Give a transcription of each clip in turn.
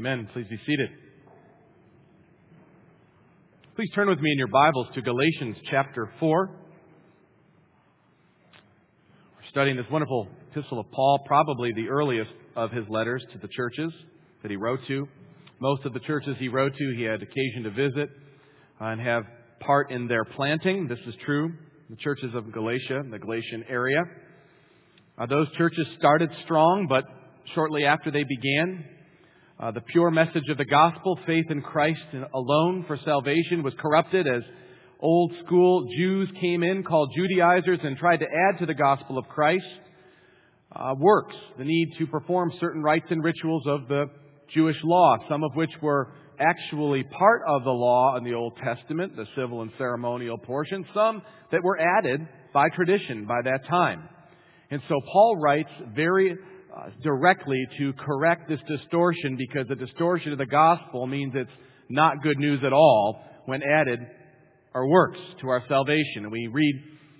Amen. Please be seated. Please turn with me in your Bibles to Galatians chapter 4. We're studying this wonderful epistle of Paul, probably the earliest of his letters to the churches that he wrote to. Most of the churches he wrote to, he had occasion to visit and have part in their planting. This is true. The churches of Galatia, the Galatian area. Uh, those churches started strong, but shortly after they began, uh, the pure message of the gospel, faith in Christ alone for salvation, was corrupted as old school Jews came in, called Judaizers, and tried to add to the gospel of Christ uh, works, the need to perform certain rites and rituals of the Jewish law, some of which were actually part of the law in the Old Testament, the civil and ceremonial portion, some that were added by tradition by that time. And so Paul writes very uh, directly to correct this distortion because the distortion of the gospel means it's not good news at all when added are works to our salvation. And we read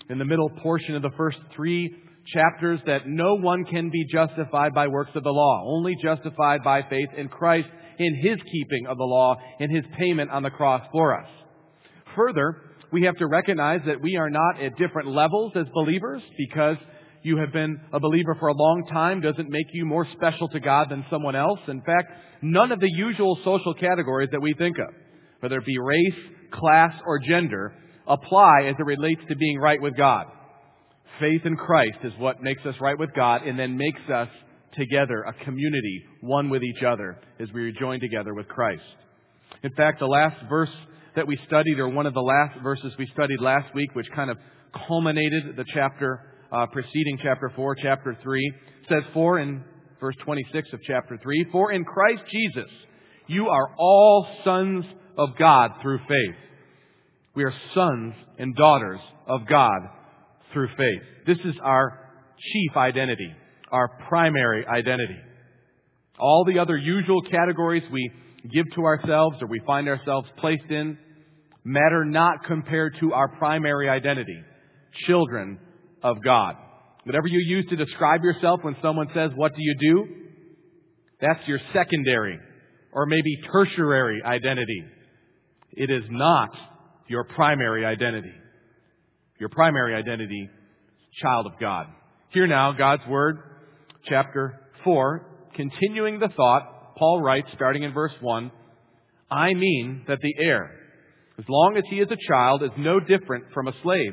in the middle portion of the first three chapters that no one can be justified by works of the law, only justified by faith in Christ in His keeping of the law, in His payment on the cross for us. Further, we have to recognize that we are not at different levels as believers because you have been a believer for a long time doesn't make you more special to God than someone else. In fact, none of the usual social categories that we think of, whether it be race, class, or gender, apply as it relates to being right with God. Faith in Christ is what makes us right with God and then makes us together, a community, one with each other, as we are joined together with Christ. In fact, the last verse that we studied, or one of the last verses we studied last week, which kind of culminated the chapter uh, preceding chapter 4, chapter 3, says, For in verse 26 of chapter 3, For in Christ Jesus you are all sons of God through faith. We are sons and daughters of God through faith. This is our chief identity, our primary identity. All the other usual categories we give to ourselves or we find ourselves placed in matter not compared to our primary identity, children of God. Whatever you use to describe yourself when someone says, What do you do? That's your secondary or maybe tertiary identity. It is not your primary identity. Your primary identity is child of God. Here now, God's Word, chapter 4, continuing the thought, Paul writes, starting in verse 1, I mean that the heir, as long as he is a child, is no different from a slave,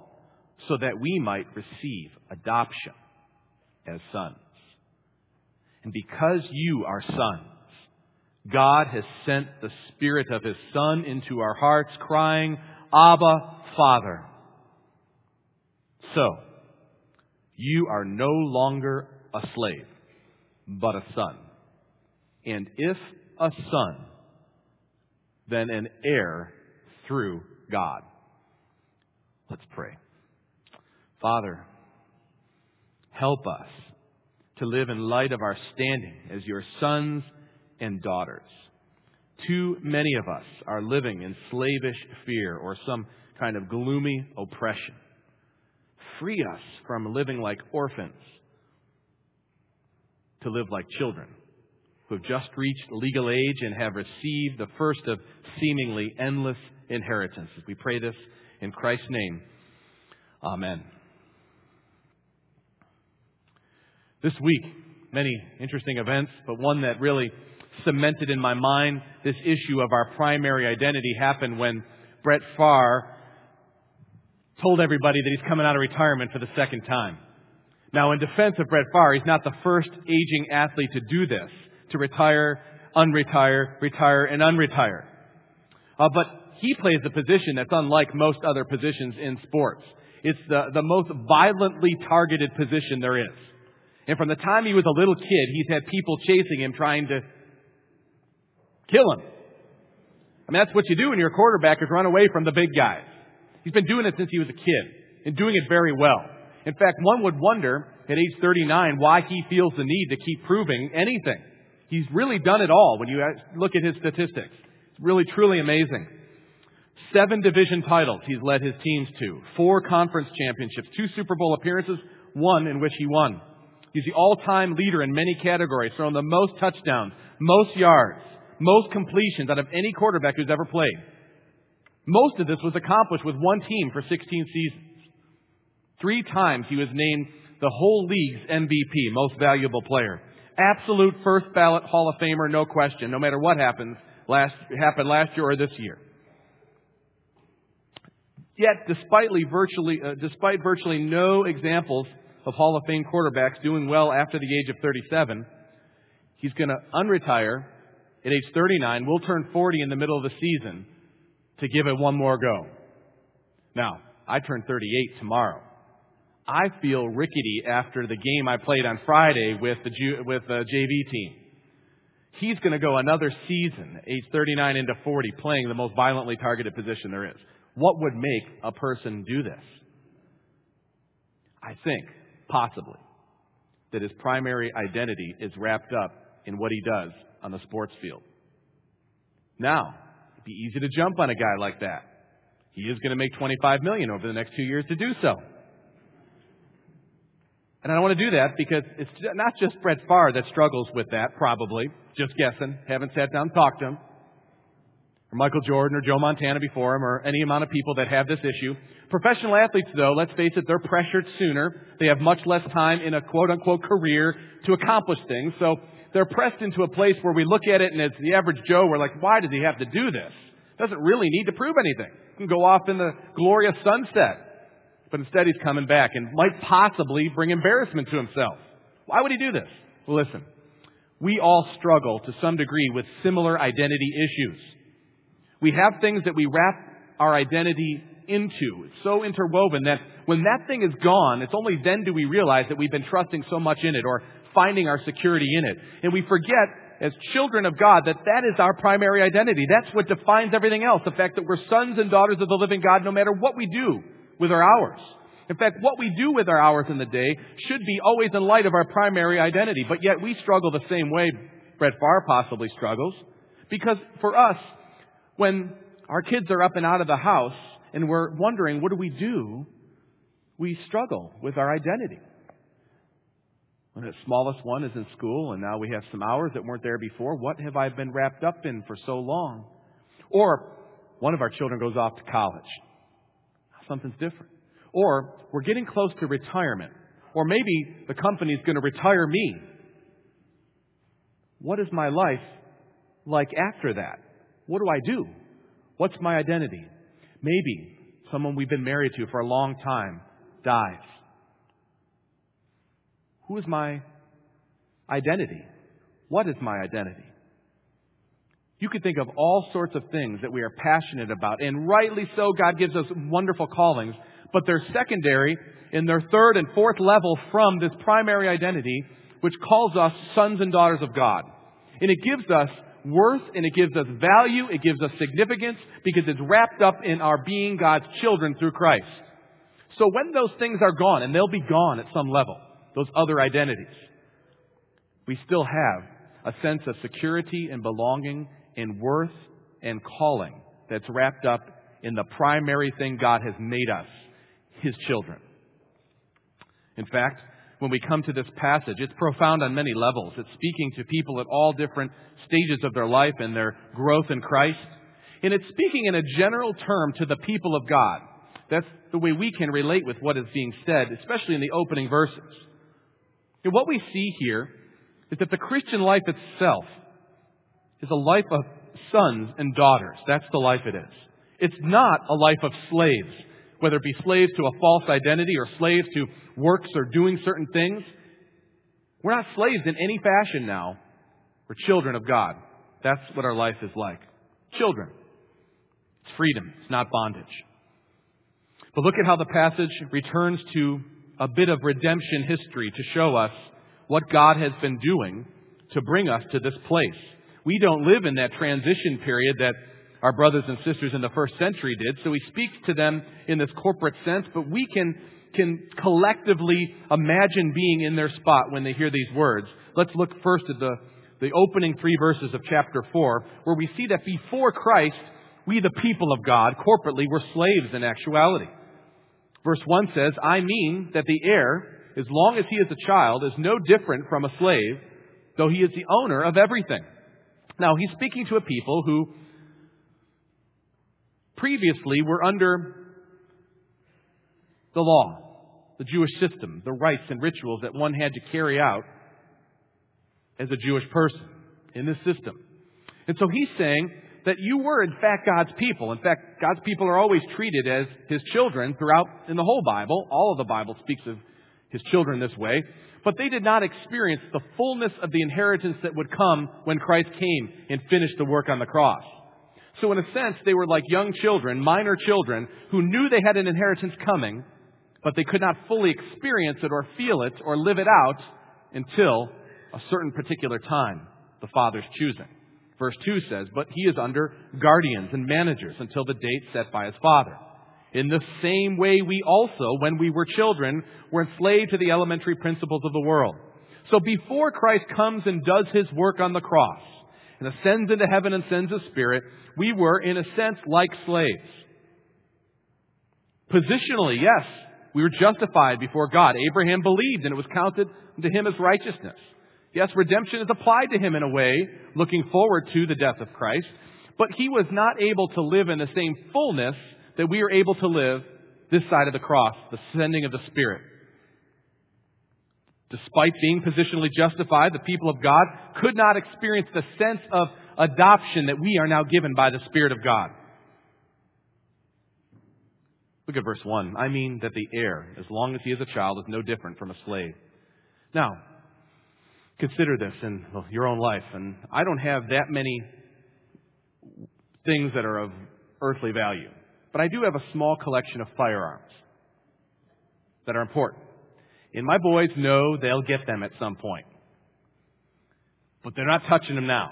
so that we might receive adoption as sons. And because you are sons, God has sent the Spirit of His Son into our hearts, crying, Abba, Father. So, you are no longer a slave, but a son. And if a son, then an heir through God. Let's pray. Father, help us to live in light of our standing as your sons and daughters. Too many of us are living in slavish fear or some kind of gloomy oppression free us from living like orphans to live like children who have just reached legal age and have received the first of seemingly endless inheritances. We pray this in Christ's name. Amen. This week, many interesting events, but one that really cemented in my mind this issue of our primary identity happened when Brett Favre told everybody that he's coming out of retirement for the second time. Now, in defense of Brett Favre, he's not the first aging athlete to do this, to retire, unretire, retire, and unretire. Uh, but he plays a position that's unlike most other positions in sports. It's the, the most violently targeted position there is. And from the time he was a little kid, he's had people chasing him trying to kill him. I mean, that's what you do when you're a quarterback is run away from the big guys. He's been doing it since he was a kid and doing it very well. In fact, one would wonder at age 39 why he feels the need to keep proving anything. He's really done it all when you look at his statistics. It's really, truly amazing. Seven division titles he's led his teams to, four conference championships, two Super Bowl appearances, one in which he won. He's the all-time leader in many categories, throwing the most touchdowns, most yards, most completions out of any quarterback who's ever played. Most of this was accomplished with one team for 16 seasons. Three times he was named the whole league's MVP, most valuable player. Absolute first ballot Hall of Famer, no question, no matter what happens last, happened last year or this year. Yet, despite virtually, uh, despite virtually no examples of Hall of Fame quarterbacks doing well after the age of 37, he's going to unretire at age 39. We'll turn 40 in the middle of the season to give it one more go. Now, I turn 38 tomorrow. I feel rickety after the game I played on Friday with the, with the JV team. He's going to go another season, age 39 into 40, playing the most violently targeted position there is. What would make a person do this? I think, possibly, that his primary identity is wrapped up in what he does on the sports field. Now, it'd be easy to jump on a guy like that. He is going to make 25 million over the next two years to do so. And I don't want to do that because it's not just Brett Favre that struggles with that, probably. Just guessing. Haven't sat down and talked to him. Or Michael Jordan or Joe Montana before him or any amount of people that have this issue. Professional athletes, though, let's face it, they're pressured sooner. They have much less time in a quote unquote career to accomplish things. So they're pressed into a place where we look at it and as the average Joe, we're like, why does he have to do this? Doesn't really need to prove anything. He can go off in the glorious sunset. But instead he's coming back and might possibly bring embarrassment to himself. Why would he do this? Well, listen. We all struggle to some degree with similar identity issues. We have things that we wrap our identity into. It's so interwoven that when that thing is gone, it's only then do we realize that we've been trusting so much in it or finding our security in it. And we forget as children of God that that is our primary identity. That's what defines everything else. The fact that we're sons and daughters of the living God no matter what we do with our hours. In fact, what we do with our hours in the day should be always in light of our primary identity. But yet we struggle the same way Brett Favre possibly struggles. Because for us, when our kids are up and out of the house and we're wondering, what do we do? We struggle with our identity. When the smallest one is in school and now we have some hours that weren't there before, what have I been wrapped up in for so long? Or one of our children goes off to college something's different. Or we're getting close to retirement. Or maybe the company's going to retire me. What is my life like after that? What do I do? What's my identity? Maybe someone we've been married to for a long time dies. Who is my identity? What is my identity? You could think of all sorts of things that we are passionate about, and rightly so, God gives us wonderful callings, but they're secondary in their third and fourth level from this primary identity, which calls us sons and daughters of God. And it gives us worth and it gives us value, it gives us significance because it's wrapped up in our being God's children through Christ. So when those things are gone, and they'll be gone at some level, those other identities, we still have a sense of security and belonging and worth and calling that's wrapped up in the primary thing God has made us, His children. In fact, when we come to this passage, it's profound on many levels. It's speaking to people at all different stages of their life and their growth in Christ. And it's speaking in a general term to the people of God. That's the way we can relate with what is being said, especially in the opening verses. And what we see here is that the Christian life itself is a life of sons and daughters. That's the life it is. It's not a life of slaves, whether it be slaves to a false identity or slaves to works or doing certain things. We're not slaves in any fashion now. We're children of God. That's what our life is like. Children. It's freedom. It's not bondage. But look at how the passage returns to a bit of redemption history to show us what God has been doing to bring us to this place we don't live in that transition period that our brothers and sisters in the first century did. So he speaks to them in this corporate sense, but we can, can collectively imagine being in their spot when they hear these words. Let's look first at the, the opening three verses of chapter 4, where we see that before Christ, we, the people of God, corporately, were slaves in actuality. Verse 1 says, I mean that the heir, as long as he is a child, is no different from a slave, though he is the owner of everything. Now, he's speaking to a people who previously were under the law, the Jewish system, the rites and rituals that one had to carry out as a Jewish person in this system. And so he's saying that you were in fact God's people. In fact, God's people are always treated as his children throughout in the whole Bible. All of the Bible speaks of his children this way. But they did not experience the fullness of the inheritance that would come when Christ came and finished the work on the cross. So in a sense, they were like young children, minor children, who knew they had an inheritance coming, but they could not fully experience it or feel it or live it out until a certain particular time, the Father's choosing. Verse 2 says, But he is under guardians and managers until the date set by his Father. In the same way, we also, when we were children, were enslaved to the elementary principles of the world. So before Christ comes and does his work on the cross, and ascends into heaven and sends a Spirit, we were, in a sense, like slaves. Positionally, yes, we were justified before God. Abraham believed, and it was counted to him as righteousness. Yes, redemption is applied to him in a way, looking forward to the death of Christ, but he was not able to live in the same fullness that we are able to live this side of the cross, the sending of the Spirit. Despite being positionally justified, the people of God could not experience the sense of adoption that we are now given by the Spirit of God. Look at verse 1. I mean that the heir, as long as he is a child, is no different from a slave. Now, consider this in your own life. And I don't have that many things that are of earthly value, but I do have a small collection of firearms that are important. And my boys know they'll get them at some point. But they're not touching them now.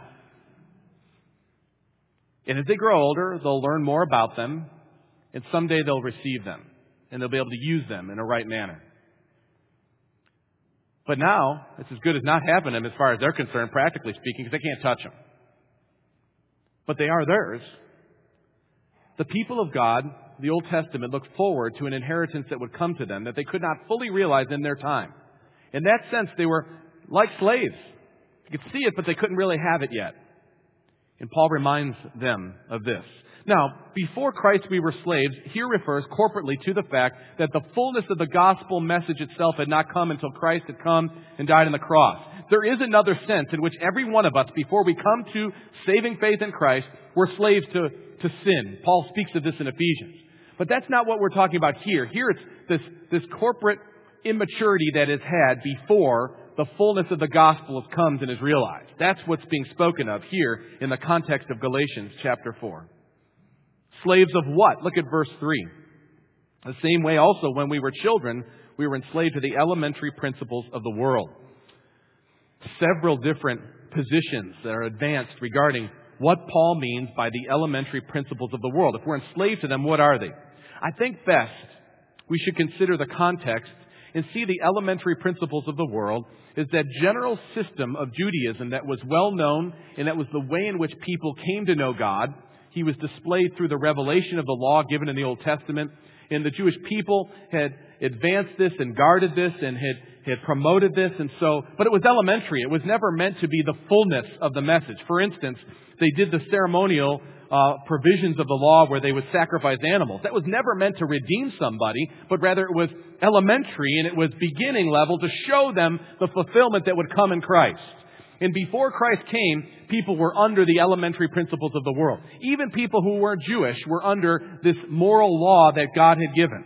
And as they grow older, they'll learn more about them, and someday they'll receive them, and they'll be able to use them in a right manner. But now, it's as good as not having them as far as they're concerned, practically speaking, because they can't touch them. But they are theirs. The people of God the Old Testament looked forward to an inheritance that would come to them that they could not fully realize in their time. In that sense, they were like slaves. You could see it, but they couldn't really have it yet. And Paul reminds them of this. Now, before Christ we were slaves, here refers corporately to the fact that the fullness of the gospel message itself had not come until Christ had come and died on the cross. There is another sense in which every one of us, before we come to saving faith in Christ, we're slaves to, to sin. Paul speaks of this in Ephesians. But that's not what we're talking about here. Here it's this, this corporate immaturity that is had before the fullness of the gospel comes and is realized. That's what's being spoken of here in the context of Galatians chapter 4. Slaves of what? Look at verse 3. The same way also when we were children, we were enslaved to the elementary principles of the world. Several different positions that are advanced regarding what Paul means by the elementary principles of the world. If we're enslaved to them, what are they? I think best we should consider the context and see the elementary principles of the world is that general system of Judaism that was well known and that was the way in which people came to know God. He was displayed through the revelation of the law given in the Old Testament. And the Jewish people had advanced this and guarded this and had, had promoted this. And so, but it was elementary. It was never meant to be the fullness of the message. For instance, they did the ceremonial uh, provisions of the law where they would sacrifice animals. That was never meant to redeem somebody, but rather it was elementary and it was beginning level to show them the fulfillment that would come in Christ. And before Christ came, people were under the elementary principles of the world. Even people who weren't Jewish were under this moral law that God had given.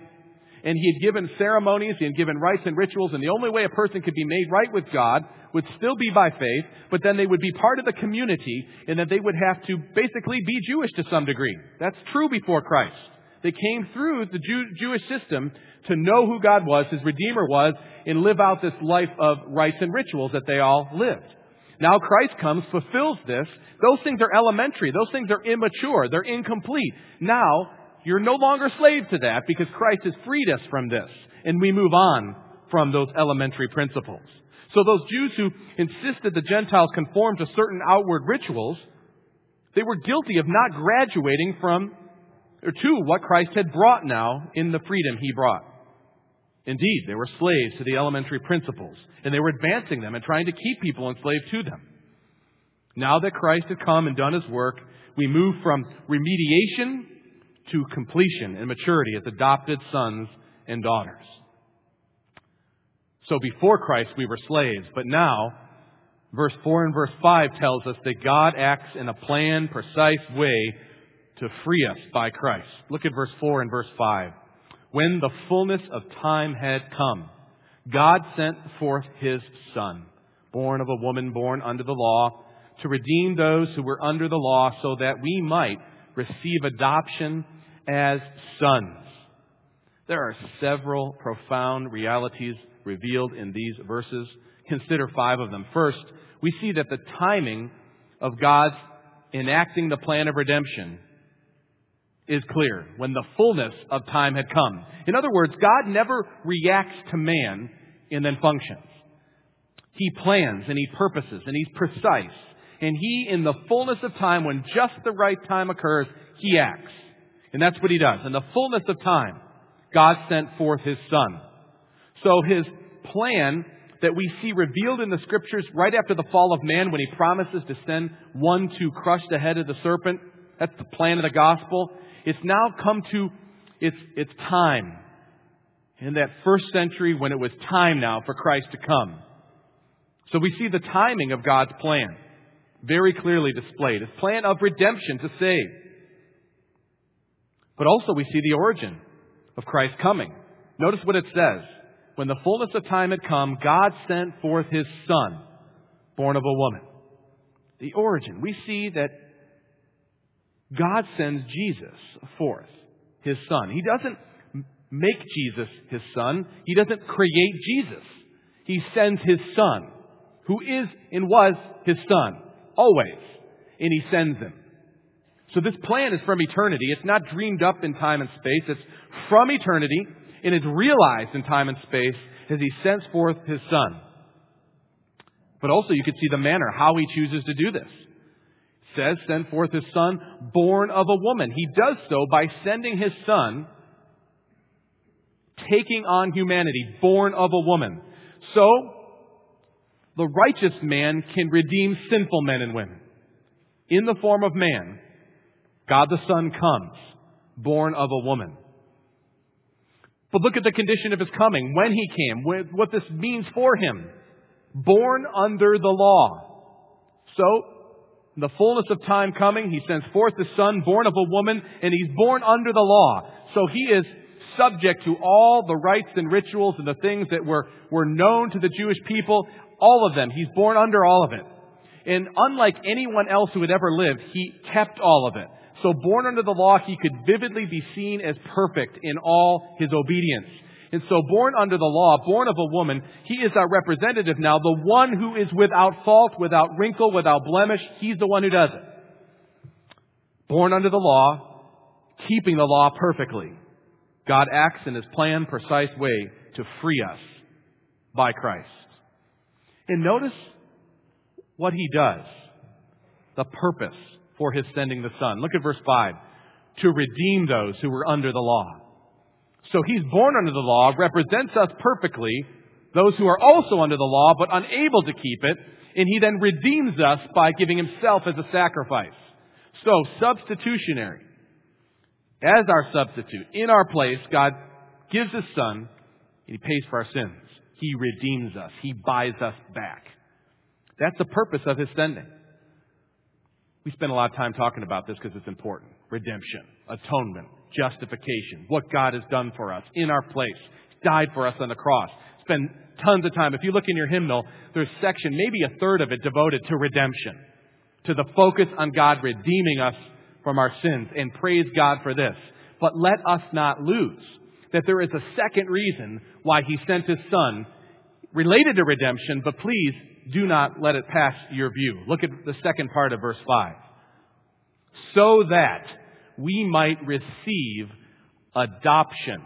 And He had given ceremonies, He had given rites and rituals, and the only way a person could be made right with God would still be by faith, but then they would be part of the community and that they would have to basically be Jewish to some degree. That's true before Christ. They came through the Jew- Jewish system to know who God was, His Redeemer was, and live out this life of rites and rituals that they all lived. Now Christ comes, fulfills this. Those things are elementary. Those things are immature. They're incomplete. Now, you're no longer slave to that because Christ has freed us from this. And we move on from those elementary principles. So those Jews who insisted the Gentiles conform to certain outward rituals, they were guilty of not graduating from or to what Christ had brought now in the freedom he brought. Indeed, they were slaves to the elementary principles, and they were advancing them and trying to keep people enslaved to them. Now that Christ had come and done his work, we move from remediation to completion and maturity as adopted sons and daughters. So before Christ, we were slaves, but now, verse 4 and verse 5 tells us that God acts in a planned, precise way to free us by Christ. Look at verse 4 and verse 5. When the fullness of time had come, God sent forth his Son, born of a woman born under the law, to redeem those who were under the law so that we might receive adoption as sons. There are several profound realities revealed in these verses. Consider five of them. First, we see that the timing of God's enacting the plan of redemption is clear when the fullness of time had come. In other words, God never reacts to man and then functions. He plans and he purposes and he's precise. And he, in the fullness of time, when just the right time occurs, he acts. And that's what he does. In the fullness of time, God sent forth his son. So his plan that we see revealed in the scriptures right after the fall of man when he promises to send one to crush the head of the serpent, that's the plan of the gospel. It's now come to its, its time. In that first century when it was time now for Christ to come. So we see the timing of God's plan very clearly displayed. His plan of redemption to save. But also we see the origin of Christ's coming. Notice what it says. When the fullness of time had come, God sent forth His Son, born of a woman. The origin. We see that God sends Jesus forth, His Son. He doesn't make Jesus His Son. He doesn't create Jesus. He sends His Son, who is and was His Son, always. And He sends Him. So this plan is from eternity. It's not dreamed up in time and space. It's from eternity, and it's realized in time and space as He sends forth His Son. But also you could see the manner, how He chooses to do this says, send forth his son, born of a woman. He does so by sending his son, taking on humanity, born of a woman. So, the righteous man can redeem sinful men and women. In the form of man, God the Son comes, born of a woman. But look at the condition of his coming, when he came, what this means for him. Born under the law. So, in the fullness of time coming, he sends forth the Son, born of a woman, and he's born under the law. So he is subject to all the rites and rituals and the things that were, were known to the Jewish people, all of them. He's born under all of it. And unlike anyone else who had ever lived, he kept all of it. So born under the law, he could vividly be seen as perfect in all his obedience. And so, born under the law, born of a woman, he is our representative now, the one who is without fault, without wrinkle, without blemish. He's the one who does it. Born under the law, keeping the law perfectly. God acts in his planned, precise way to free us by Christ. And notice what he does. The purpose for his sending the Son. Look at verse 5. To redeem those who were under the law. So he's born under the law, represents us perfectly, those who are also under the law but unable to keep it, and he then redeems us by giving himself as a sacrifice. So, substitutionary. As our substitute, in our place, God gives his son, and he pays for our sins. He redeems us. He buys us back. That's the purpose of his sending. We spend a lot of time talking about this because it's important. Redemption, atonement, justification, what God has done for us in our place, died for us on the cross. Spend tons of time. If you look in your hymnal, there's a section, maybe a third of it devoted to redemption, to the focus on God redeeming us from our sins, and praise God for this. But let us not lose that there is a second reason why He sent His Son related to redemption, but please, do not let it pass your view. Look at the second part of verse 5. So that we might receive adoption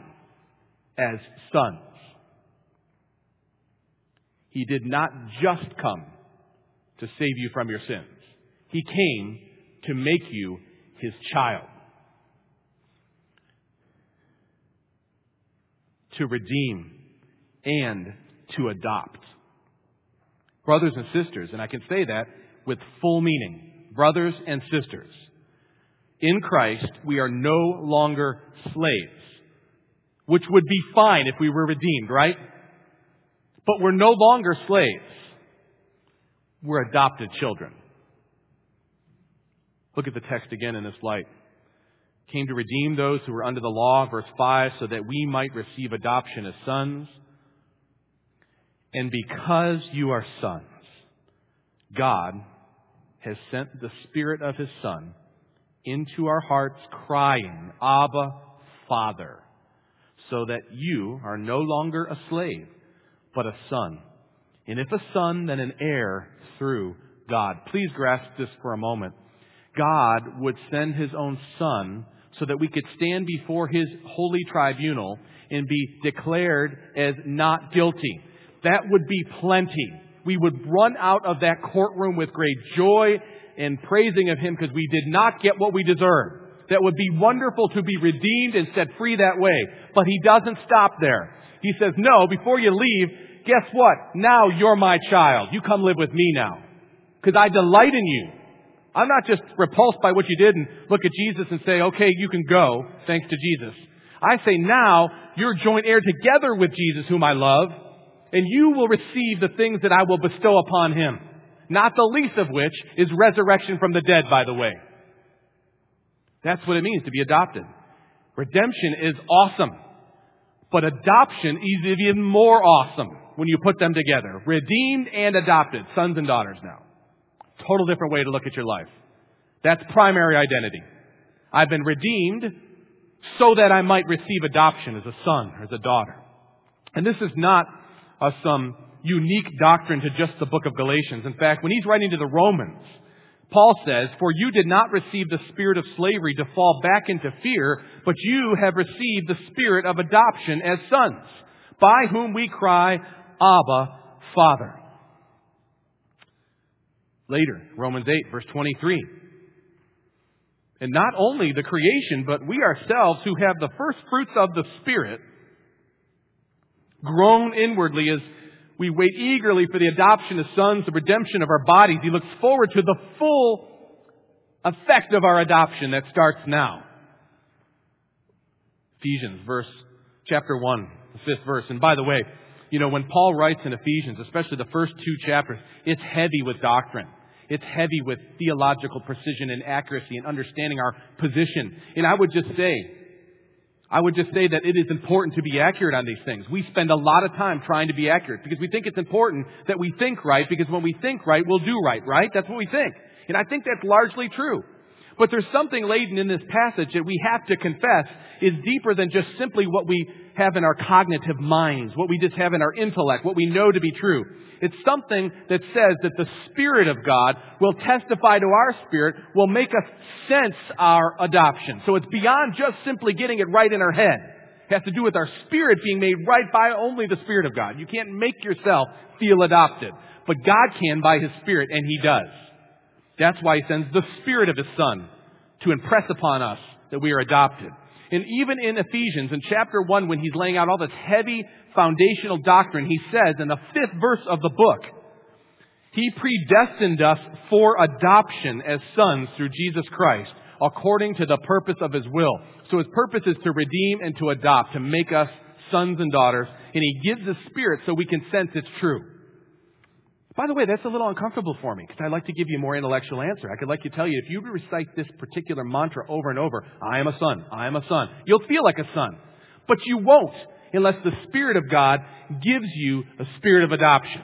as sons. He did not just come to save you from your sins. He came to make you his child. To redeem and to adopt. Brothers and sisters, and I can say that with full meaning. Brothers and sisters. In Christ, we are no longer slaves, which would be fine if we were redeemed, right? But we're no longer slaves. We're adopted children. Look at the text again in this light. Came to redeem those who were under the law, verse 5, so that we might receive adoption as sons. And because you are sons, God has sent the Spirit of His Son into our hearts, crying, Abba, Father, so that you are no longer a slave, but a son. And if a son, then an heir through God. Please grasp this for a moment. God would send His own Son so that we could stand before His holy tribunal and be declared as not guilty. That would be plenty. We would run out of that courtroom with great joy and praising of Him because we did not get what we deserved. That would be wonderful to be redeemed and set free that way. But He doesn't stop there. He says, no, before you leave, guess what? Now you're my child. You come live with me now. Because I delight in you. I'm not just repulsed by what you did and look at Jesus and say, okay, you can go, thanks to Jesus. I say now, you're joint heir together with Jesus, whom I love, and you will receive the things that I will bestow upon him not the least of which is resurrection from the dead, by the way. That's what it means to be adopted. Redemption is awesome, but adoption is even more awesome when you put them together. Redeemed and adopted, sons and daughters now. Total different way to look at your life. That's primary identity. I've been redeemed so that I might receive adoption as a son or as a daughter. And this is not a, some unique doctrine to just the book of Galatians. In fact, when he's writing to the Romans, Paul says, For you did not receive the spirit of slavery to fall back into fear, but you have received the spirit of adoption as sons, by whom we cry, Abba, Father. Later, Romans 8, verse 23. And not only the creation, but we ourselves who have the first fruits of the Spirit, groan inwardly as we wait eagerly for the adoption of sons, the redemption of our bodies. He looks forward to the full effect of our adoption that starts now. Ephesians, verse, chapter 1, the fifth verse. And by the way, you know, when Paul writes in Ephesians, especially the first two chapters, it's heavy with doctrine. It's heavy with theological precision and accuracy and understanding our position. And I would just say, I would just say that it is important to be accurate on these things. We spend a lot of time trying to be accurate because we think it's important that we think right because when we think right, we'll do right, right? That's what we think. And I think that's largely true. But there's something laden in this passage that we have to confess is deeper than just simply what we have in our cognitive minds, what we just have in our intellect, what we know to be true. It's something that says that the Spirit of God will testify to our spirit, will make us sense our adoption. So it's beyond just simply getting it right in our head. It has to do with our spirit being made right by only the Spirit of God. You can't make yourself feel adopted. But God can by His Spirit, and He does. That's why He sends the Spirit of His Son to impress upon us that we are adopted. And even in Ephesians, in chapter 1, when he's laying out all this heavy foundational doctrine, he says in the fifth verse of the book, He predestined us for adoption as sons through Jesus Christ, according to the purpose of His will. So His purpose is to redeem and to adopt, to make us sons and daughters, and He gives His Spirit so we can sense it's true. By the way, that's a little uncomfortable for me because I'd like to give you a more intellectual answer. I could like to tell you if you recite this particular mantra over and over, I am a son, I am a son, you'll feel like a son. But you won't unless the Spirit of God gives you a spirit of adoption.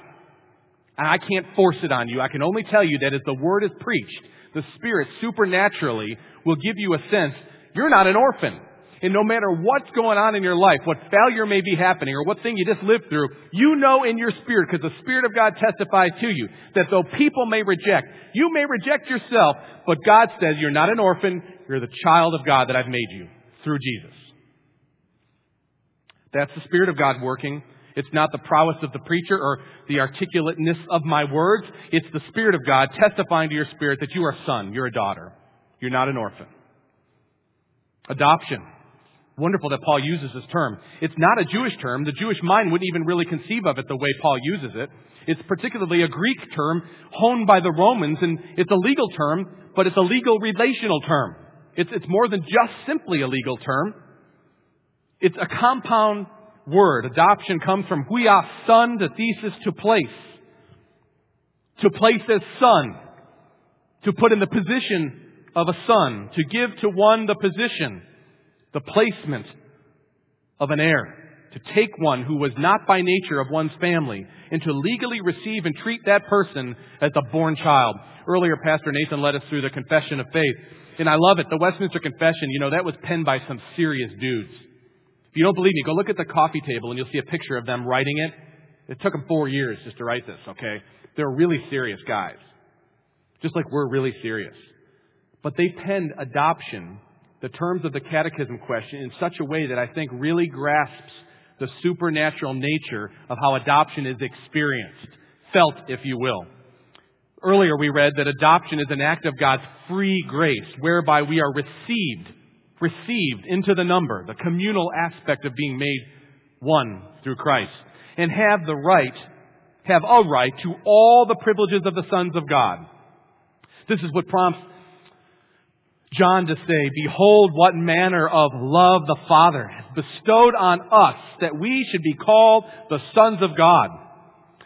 And I can't force it on you. I can only tell you that as the word is preached, the Spirit supernaturally will give you a sense you're not an orphan. And no matter what's going on in your life, what failure may be happening, or what thing you just lived through, you know in your spirit, because the Spirit of God testifies to you, that though people may reject, you may reject yourself, but God says you're not an orphan, you're the child of God that I've made you through Jesus. That's the Spirit of God working. It's not the prowess of the preacher or the articulateness of my words. It's the Spirit of God testifying to your spirit that you are a son, you're a daughter. You're not an orphan. Adoption. Wonderful that Paul uses this term. It's not a Jewish term. The Jewish mind wouldn't even really conceive of it the way Paul uses it. It's particularly a Greek term honed by the Romans, and it's a legal term, but it's a legal relational term. It's, it's more than just simply a legal term. It's a compound word. Adoption comes from huios, son, the thesis to place. To place as son. To put in the position of a son. To give to one the position the placement of an heir, to take one who was not by nature of one's family, and to legally receive and treat that person as a born child. Earlier, Pastor Nathan led us through the confession of faith, and I love it. The Westminster Confession, you know, that was penned by some serious dudes. If you don't believe me, go look at the coffee table and you'll see a picture of them writing it. It took them four years just to write this, okay? They're really serious guys. Just like we're really serious. But they penned adoption the terms of the catechism question in such a way that I think really grasps the supernatural nature of how adoption is experienced, felt, if you will. Earlier we read that adoption is an act of God's free grace, whereby we are received, received into the number, the communal aspect of being made one through Christ, and have the right, have a right to all the privileges of the sons of God. This is what prompts John to say, Behold what manner of love the Father has bestowed on us that we should be called the sons of God.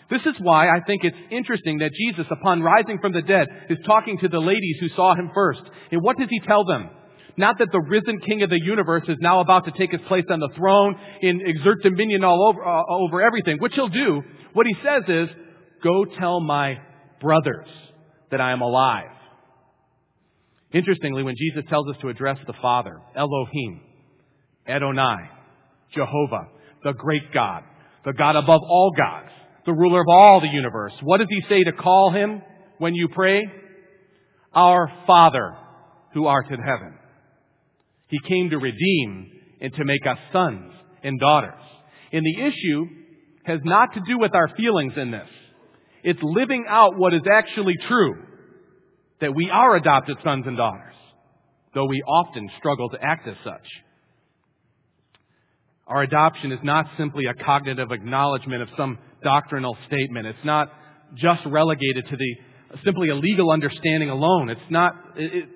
This is why I think it's interesting that Jesus, upon rising from the dead, is talking to the ladies who saw him first. And what does he tell them? Not that the risen king of the universe is now about to take his place on the throne and exert dominion all over, uh, over everything, which he'll do. What he says is, go tell my brothers that I am alive. Interestingly, when Jesus tells us to address the Father, Elohim, Adonai, Jehovah, the great God, the God above all gods, the ruler of all the universe, what does he say to call him when you pray? Our Father who art in heaven. He came to redeem and to make us sons and daughters. And the issue has not to do with our feelings in this. It's living out what is actually true that we are adopted sons and daughters, though we often struggle to act as such. Our adoption is not simply a cognitive acknowledgement of some doctrinal statement. It's not just relegated to the simply a legal understanding alone. It's not, it,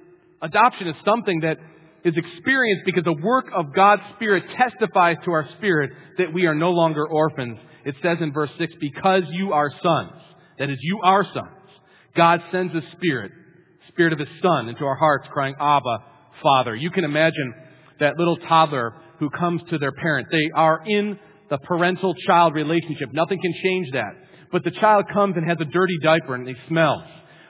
adoption is something that is experienced because the work of God's Spirit testifies to our spirit that we are no longer orphans. It says in verse 6, because you are sons, that is, you are sons, God sends a Spirit Spirit of His Son into our hearts, crying, Abba, Father. You can imagine that little toddler who comes to their parent. They are in the parental child relationship. Nothing can change that. But the child comes and has a dirty diaper and he smells.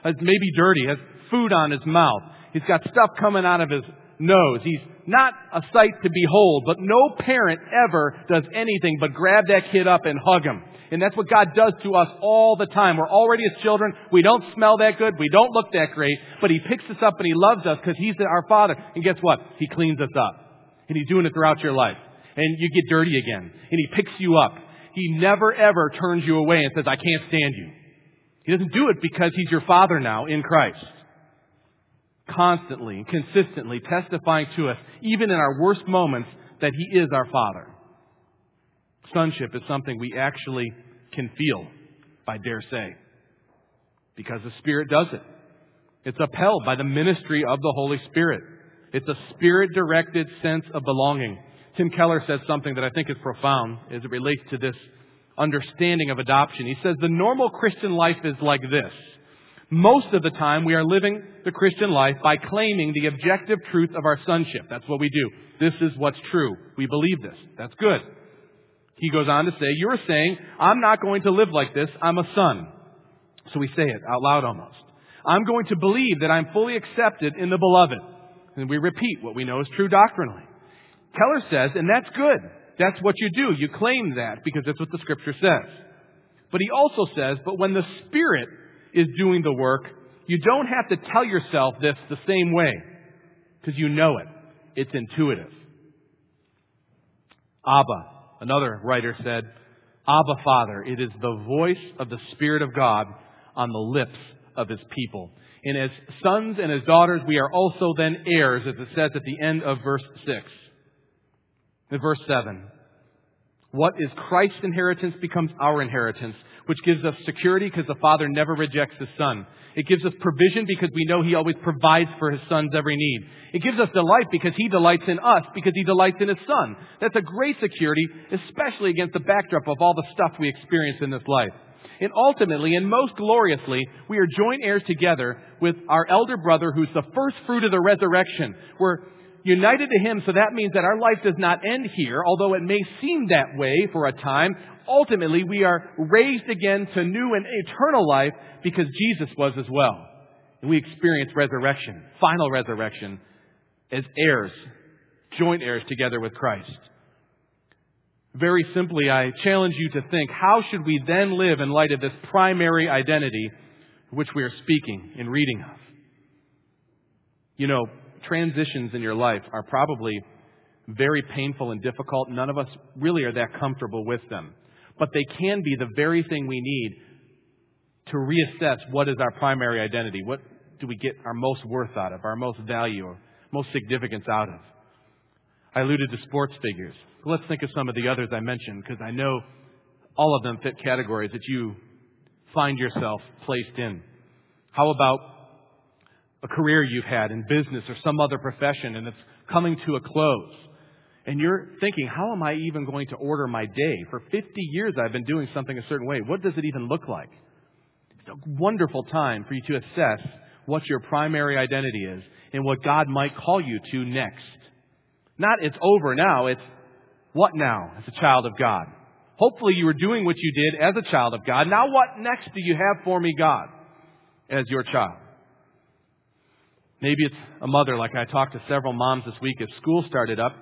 It's maybe dirty, has food on his mouth. He's got stuff coming out of his nose. He's not a sight to behold, but no parent ever does anything but grab that kid up and hug him. And that's what God does to us all the time. We're already His children. We don't smell that good. We don't look that great. But He picks us up and He loves us because He's our Father. And guess what? He cleans us up. And He's doing it throughout your life. And you get dirty again. And He picks you up. He never ever turns you away and says, I can't stand you. He doesn't do it because He's your Father now in Christ. Constantly and consistently testifying to us, even in our worst moments, that He is our Father sonship is something we actually can feel, I dare say, because the Spirit does it. It's upheld by the ministry of the Holy Spirit. It's a spirit directed sense of belonging. Tim Keller says something that I think is profound as it relates to this understanding of adoption. He says the normal Christian life is like this. Most of the time we are living the Christian life by claiming the objective truth of our sonship. That's what we do. This is what's true. We believe this. That's good. He goes on to say, You're saying, I'm not going to live like this. I'm a son. So we say it out loud almost. I'm going to believe that I'm fully accepted in the beloved. And we repeat what we know is true doctrinally. Keller says, and that's good. That's what you do. You claim that because that's what the scripture says. But he also says, but when the Spirit is doing the work, you don't have to tell yourself this the same way because you know it. It's intuitive. Abba, another writer said, Abba Father, it is the voice of the Spirit of God on the lips of His people. And as sons and as daughters, we are also then heirs, as it says at the end of verse 6. In verse 7, what is Christ's inheritance becomes our inheritance, which gives us security because the Father never rejects His Son. It gives us provision because we know He always provides for His Son's every need. It gives us delight because He delights in us because He delights in His Son. That's a great security, especially against the backdrop of all the stuff we experience in this life. And ultimately, and most gloriously, we are joint heirs together with our elder brother who's the first fruit of the resurrection. We're united to him, so that means that our life does not end here, although it may seem that way for a time. Ultimately, we are raised again to new and eternal life because Jesus was as well. And we experience resurrection, final resurrection, as heirs, joint heirs together with Christ. Very simply, I challenge you to think, how should we then live in light of this primary identity which we are speaking and reading of? You know, transitions in your life are probably very painful and difficult. None of us really are that comfortable with them. But they can be the very thing we need to reassess what is our primary identity. What do we get our most worth out of, our most value, or most significance out of? I alluded to sports figures. Let's think of some of the others I mentioned because I know all of them fit categories that you find yourself placed in. How about a career you've had in business or some other profession and it's coming to a close? And you're thinking, how am I even going to order my day? For 50 years I've been doing something a certain way. What does it even look like? It's a wonderful time for you to assess what your primary identity is and what God might call you to next. Not it's over now, it's what now as a child of God? Hopefully you were doing what you did as a child of God. Now what next do you have for me, God, as your child? Maybe it's a mother, like I talked to several moms this week as school started up.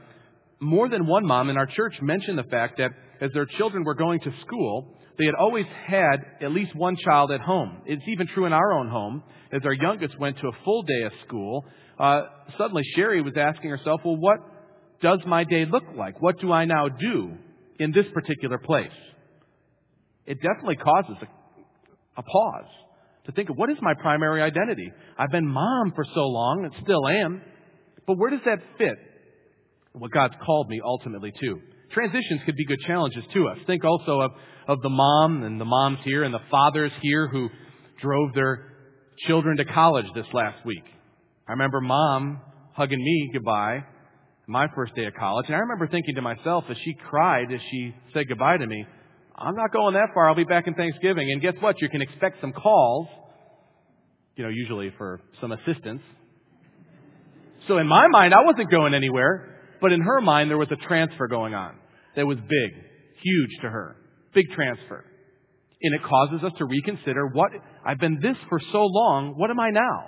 More than one mom in our church mentioned the fact that as their children were going to school, they had always had at least one child at home. It's even true in our own home. As our youngest went to a full day of school, uh, suddenly Sherry was asking herself, well, what does my day look like? What do I now do in this particular place? It definitely causes a, a pause to think of what is my primary identity? I've been mom for so long and still am, but where does that fit what God's called me ultimately to? Transitions could be good challenges to us. Think also of, of the mom and the moms here and the fathers here who drove their children to college this last week. I remember mom hugging me goodbye my first day of college. And I remember thinking to myself as she cried as she said goodbye to me, I'm not going that far. I'll be back in Thanksgiving. And guess what? You can expect some calls, you know, usually for some assistance. So in my mind, I wasn't going anywhere. But in her mind, there was a transfer going on that was big, huge to her. Big transfer. And it causes us to reconsider what, I've been this for so long, what am I now?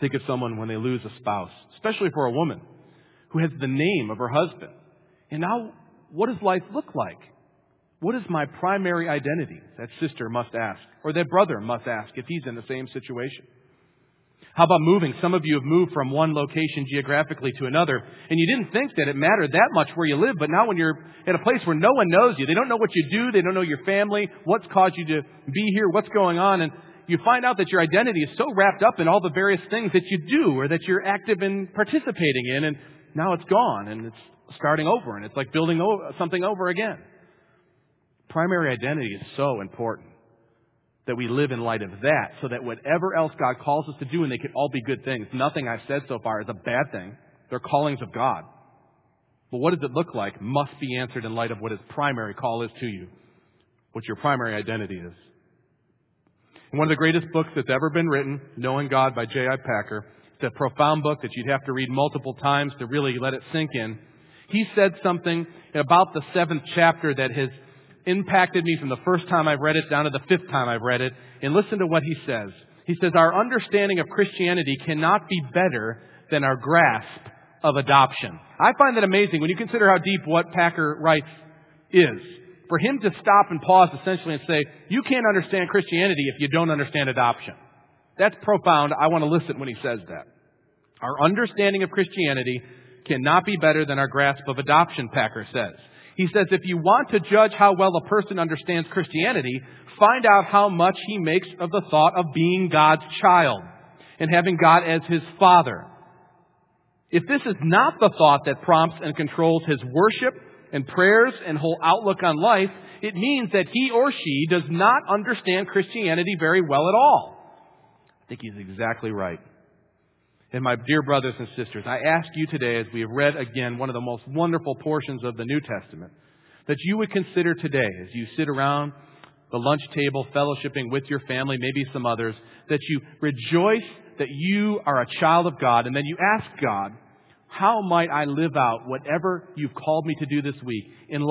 Think of someone when they lose a spouse, especially for a woman who has the name of her husband. And now, what does life look like? What is my primary identity? That sister must ask, or that brother must ask if he's in the same situation. How about moving? Some of you have moved from one location geographically to another, and you didn't think that it mattered that much where you live, but now when you're at a place where no one knows you, they don't know what you do, they don't know your family, what's caused you to be here, what's going on, and you find out that your identity is so wrapped up in all the various things that you do or that you're active in participating in, and now it's gone and it's starting over, and it's like building something over again. Primary identity is so important that we live in light of that so that whatever else God calls us to do, and they could all be good things, nothing I've said so far is a bad thing. They're callings of God. But what does it look like must be answered in light of what His primary call is to you, what your primary identity is. One of the greatest books that's ever been written, Knowing God by J.I. Packer. It's a profound book that you'd have to read multiple times to really let it sink in. He said something about the seventh chapter that has impacted me from the first time I've read it down to the fifth time I've read it. And listen to what he says. He says, Our understanding of Christianity cannot be better than our grasp of adoption. I find that amazing when you consider how deep what Packer writes is. For him to stop and pause essentially and say, you can't understand Christianity if you don't understand adoption. That's profound. I want to listen when he says that. Our understanding of Christianity cannot be better than our grasp of adoption, Packer says. He says if you want to judge how well a person understands Christianity, find out how much he makes of the thought of being God's child and having God as his father. If this is not the thought that prompts and controls his worship and prayers and whole outlook on life, it means that he or she does not understand Christianity very well at all. I think he's exactly right. And my dear brothers and sisters, I ask you today, as we have read again one of the most wonderful portions of the New Testament, that you would consider today, as you sit around the lunch table fellowshipping with your family, maybe some others, that you rejoice that you are a child of God, and then you ask God, how might I live out whatever you've called me to do this week in